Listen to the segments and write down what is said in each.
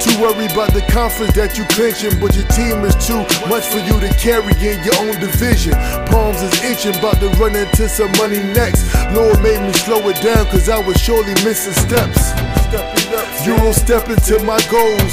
Too worried about the conference that you clinching, but your team is too much for you to carry in your own division. Palms is itching, about to run into some money next. Lord made me slow it down, cause I was surely missing steps. You won't step into my goals.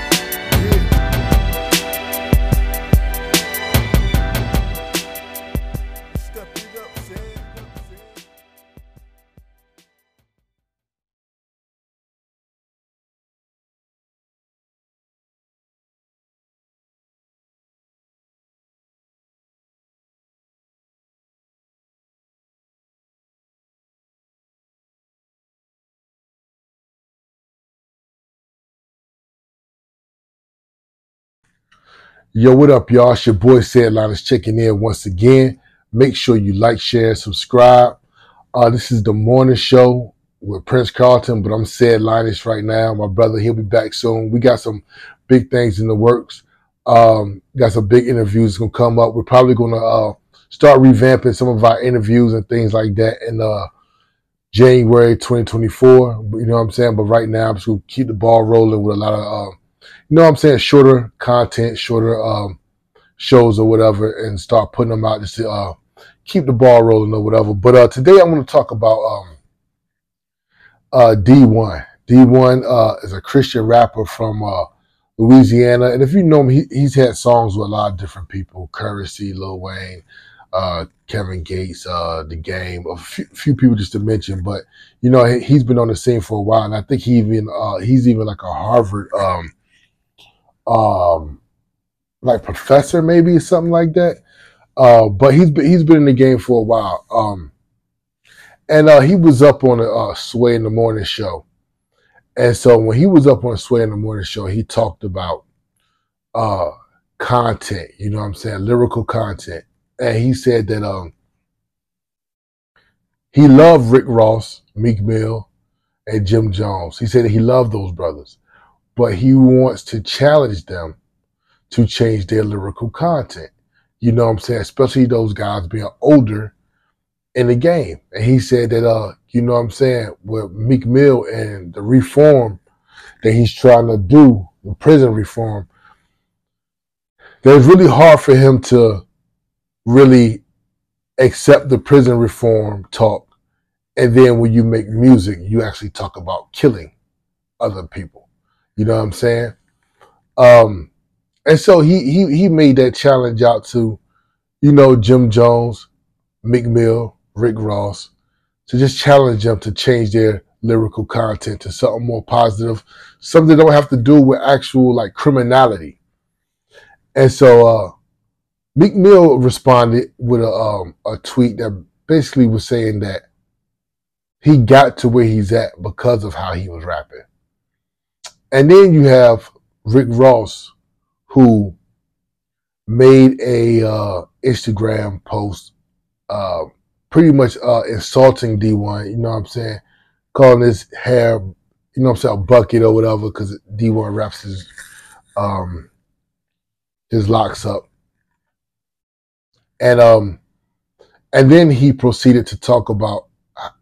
Yo, what up, y'all? It's your boy Ced Linus checking in once again. Make sure you like, share, subscribe. Uh, this is the morning show with Prince Carlton, but I'm Ced Linus right now. My brother, he'll be back soon. We got some big things in the works. Um, got some big interviews gonna come up. We're probably gonna uh, start revamping some of our interviews and things like that in uh, January 2024. You know what I'm saying? But right now, I'm just gonna keep the ball rolling with a lot of uh, you know what I'm saying, shorter content, shorter um, shows or whatever, and start putting them out just to uh, keep the ball rolling or whatever. But uh, today I'm going to talk about um, uh, Dee-1. Dee-1 uh, is a Christian rapper from uh, Louisiana, and if you know him, he, he's had songs with a lot of different people: Curren$y, Lil Wayne, uh, Kevin Gates, The Game, a few, few people just to mention. But you know, he, he's been on the scene for a while, and I think he even he's even like a Harvard. Um, um like professor maybe something like that. Uh but he's been he's been in the game for a while. Um and uh he was up on a uh, sway in the morning show. And so when he was up on sway in the morning show he talked about uh content you know what i'm saying? Lyrical content. And he said that um he loved rick ross meek mill and jim jones. He said that he loved those brothers but he wants to challenge them to change their lyrical content. You know what I'm saying? Especially those guys being older in the game. And he said that, uh, you know what I'm saying, with Meek Mill and the reform that he's trying to do, the prison reform, that it's really hard for him to really accept the prison reform talk. And then when you make music, you actually talk about killing other people. You know what I'm saying? Um, and so he he he made that challenge out to, you know, Jim Jones, Meek Mill, Rick Ross, to just challenge them to change their lyrical content to something more positive, something that don't have to do with actual like criminality. And so uh Meek Mill responded with a um, a tweet that basically was saying that he got to where he's at because of how he was rapping. And then you have Rick Ross, who made a uh, Instagram post, uh, pretty much uh, insulting Dee-1. You know what I'm saying? Calling his hair, you know what I'm saying, a bucket or whatever, because Dee-1 wraps his um, his locks up. And um, and then he proceeded to talk about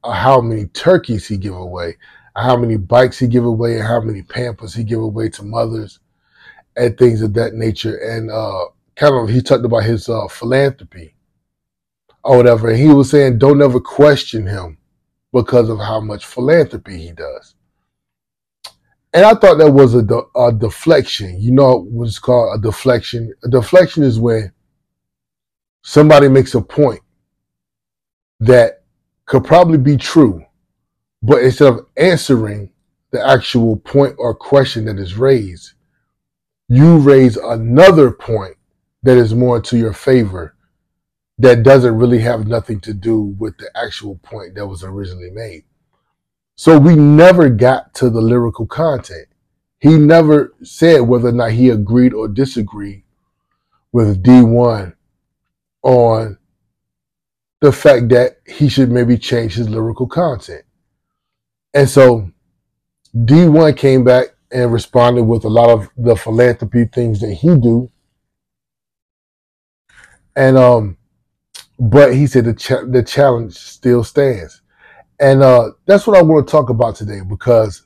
how many turkeys he give away how many bikes he give away and how many pampers he give away to mothers. and things of that nature. And uh, kind of he talked about his uh, philanthropy or whatever. And he was saying, don't ever question him because of how much philanthropy he does. And I thought that was a, de- a deflection. You know what's called a deflection? A deflection is when somebody makes a point that could probably be true, but instead of answering the actual point or question that is raised, you raise another point that is more to your favor that doesn't really have nothing to do with the actual point that was originally made. So we never got to the lyrical content. He never said whether or not he agreed or disagreed with Dee-1 on the fact that he should maybe change his lyrical content. And so Dee-1 came back and responded with a lot of the philanthropy things that he do. And um but he said the cha- the challenge still stands. And uh that's what I want to talk about today because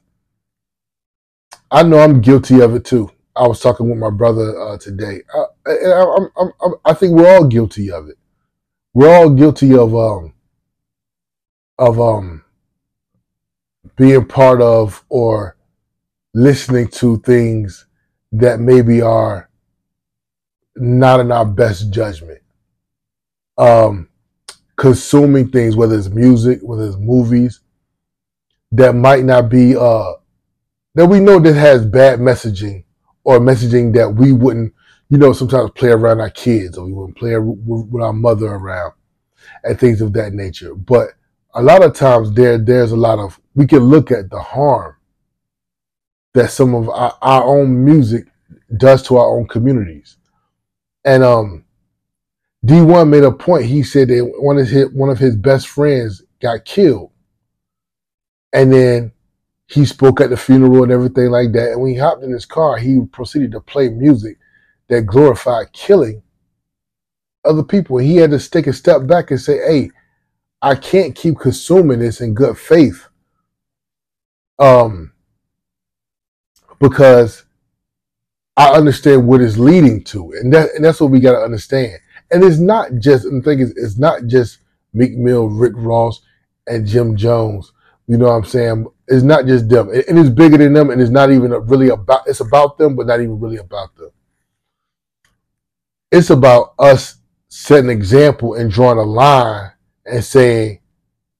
I know I'm guilty of it too. I was talking with my brother uh, today. Uh, I, I, I, I think we're all guilty of it. We're all guilty of um of um being part of or listening to things that maybe are not in our best judgment. Um, consuming things, whether it's music, whether it's movies, that might not be uh that we know that has bad messaging or messaging that we wouldn't, you know, sometimes play around our kids or we wouldn't play with our mother around and things of that nature. But a lot of times there there's a lot of we can look at the harm that some of our, our own music does to our own communities. And um Dee-1 made a point. He said that one of his one of his best friends got killed. And then he spoke at the funeral and everything like that. And when he hopped in his car, he proceeded to play music that glorified killing other people. He had to take a step back and say, hey, I can't keep consuming this in good faith. Um, because I understand what is leading to. it. And that and that's what we gotta understand. And it's not just the thing is it's not just Meek Mill, Rick Ross, and Jim Jones. You know what I'm saying? It's not just them. And it's bigger than them and it's not even really about it's about them, but not even really about them. It's about us setting an example and drawing a line and saying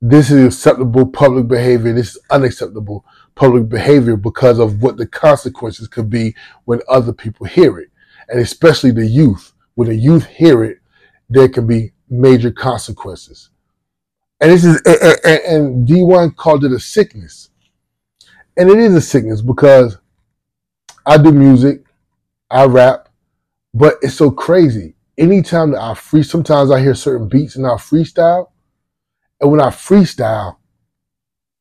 this is acceptable public behavior, this is unacceptable public behavior because of what the consequences could be when other people hear it. And especially the youth. When the youth hear it, there can be major consequences. And this is and, and Dee-1 called it a sickness. And it is a sickness because I do music, I rap, but it's so crazy anytime that I free, sometimes I hear certain beats and I freestyle. And when I freestyle,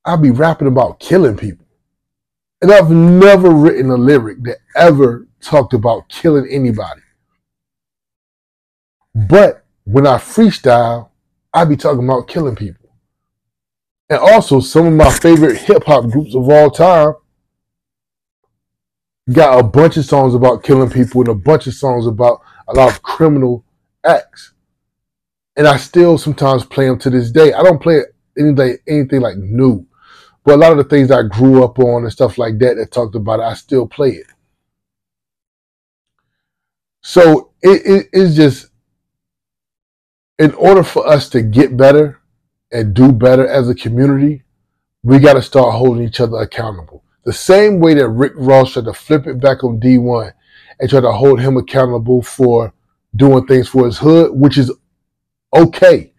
I'll be rapping about killing people. And I've never written a lyric that ever talked about killing anybody. But when I freestyle, I be talking about killing people. And also, some of my favorite hip hop groups of all time got a bunch of songs about killing people and a bunch of songs about a lot of criminal acts. And I still sometimes play them to this day. I don't play anything, anything like new, but a lot of the things I grew up on and stuff like that that talked about it, I still play it. So it, it, it's just, in order for us to get better and do better as a community, we got to start holding each other accountable. The same way that Rick Ross tried to flip it back on Dee-1 and try to hold him accountable for doing things for his hood, which is okay.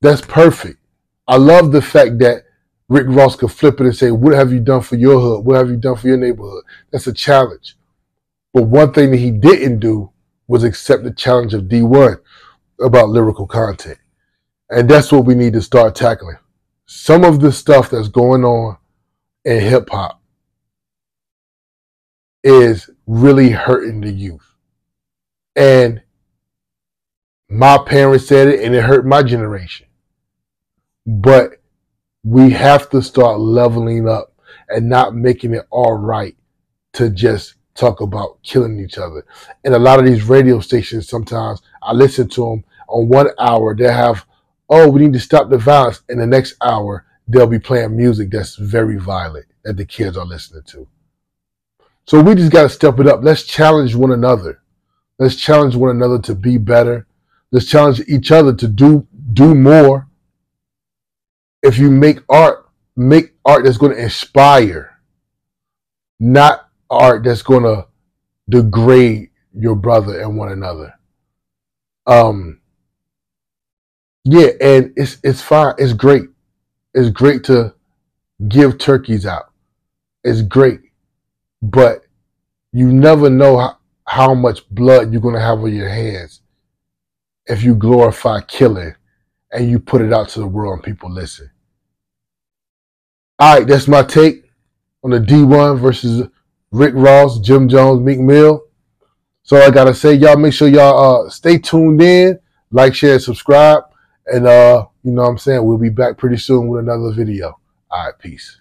That's perfect. I love the fact that Rick Ross could flip it and say, What have you done for your hood? What have you done for your neighborhood? That's a challenge. But one thing that he didn't do was accept the challenge of Dee-1 about lyrical content. And that's what we need to start tackling. Some of the stuff that's going on in hip hop is really hurting the youth. And my parents said it and it hurt my generation. But we have to start leveling up and not making it all right to just talk about killing each other. And a lot of these radio stations, sometimes I listen to them on one hour, they have, oh, we need to stop the violence. And the next hour, they'll be playing music that's very violent that the kids are listening to. So we just got to step it up. Let's challenge one another. Let's challenge one another to be better. Let's challenge each other to do do more. If you make art, make art that's going to inspire, not art that's going to degrade your brother and one another. Um yeah, and it's it's fine. It's great. It's great to give turkeys out. It's great. But you never know how, how much blood you're going to have on your hands if you glorify killing and you put it out to the world and people listen. All right, that's my take on the Dee-1 versus Rick Ross, Jim Jones, Meek Mill. So I gotta say, y'all make sure y'all uh, stay tuned in, like, share, subscribe, and uh, you know what I'm saying we'll be back pretty soon with another video. All right, peace.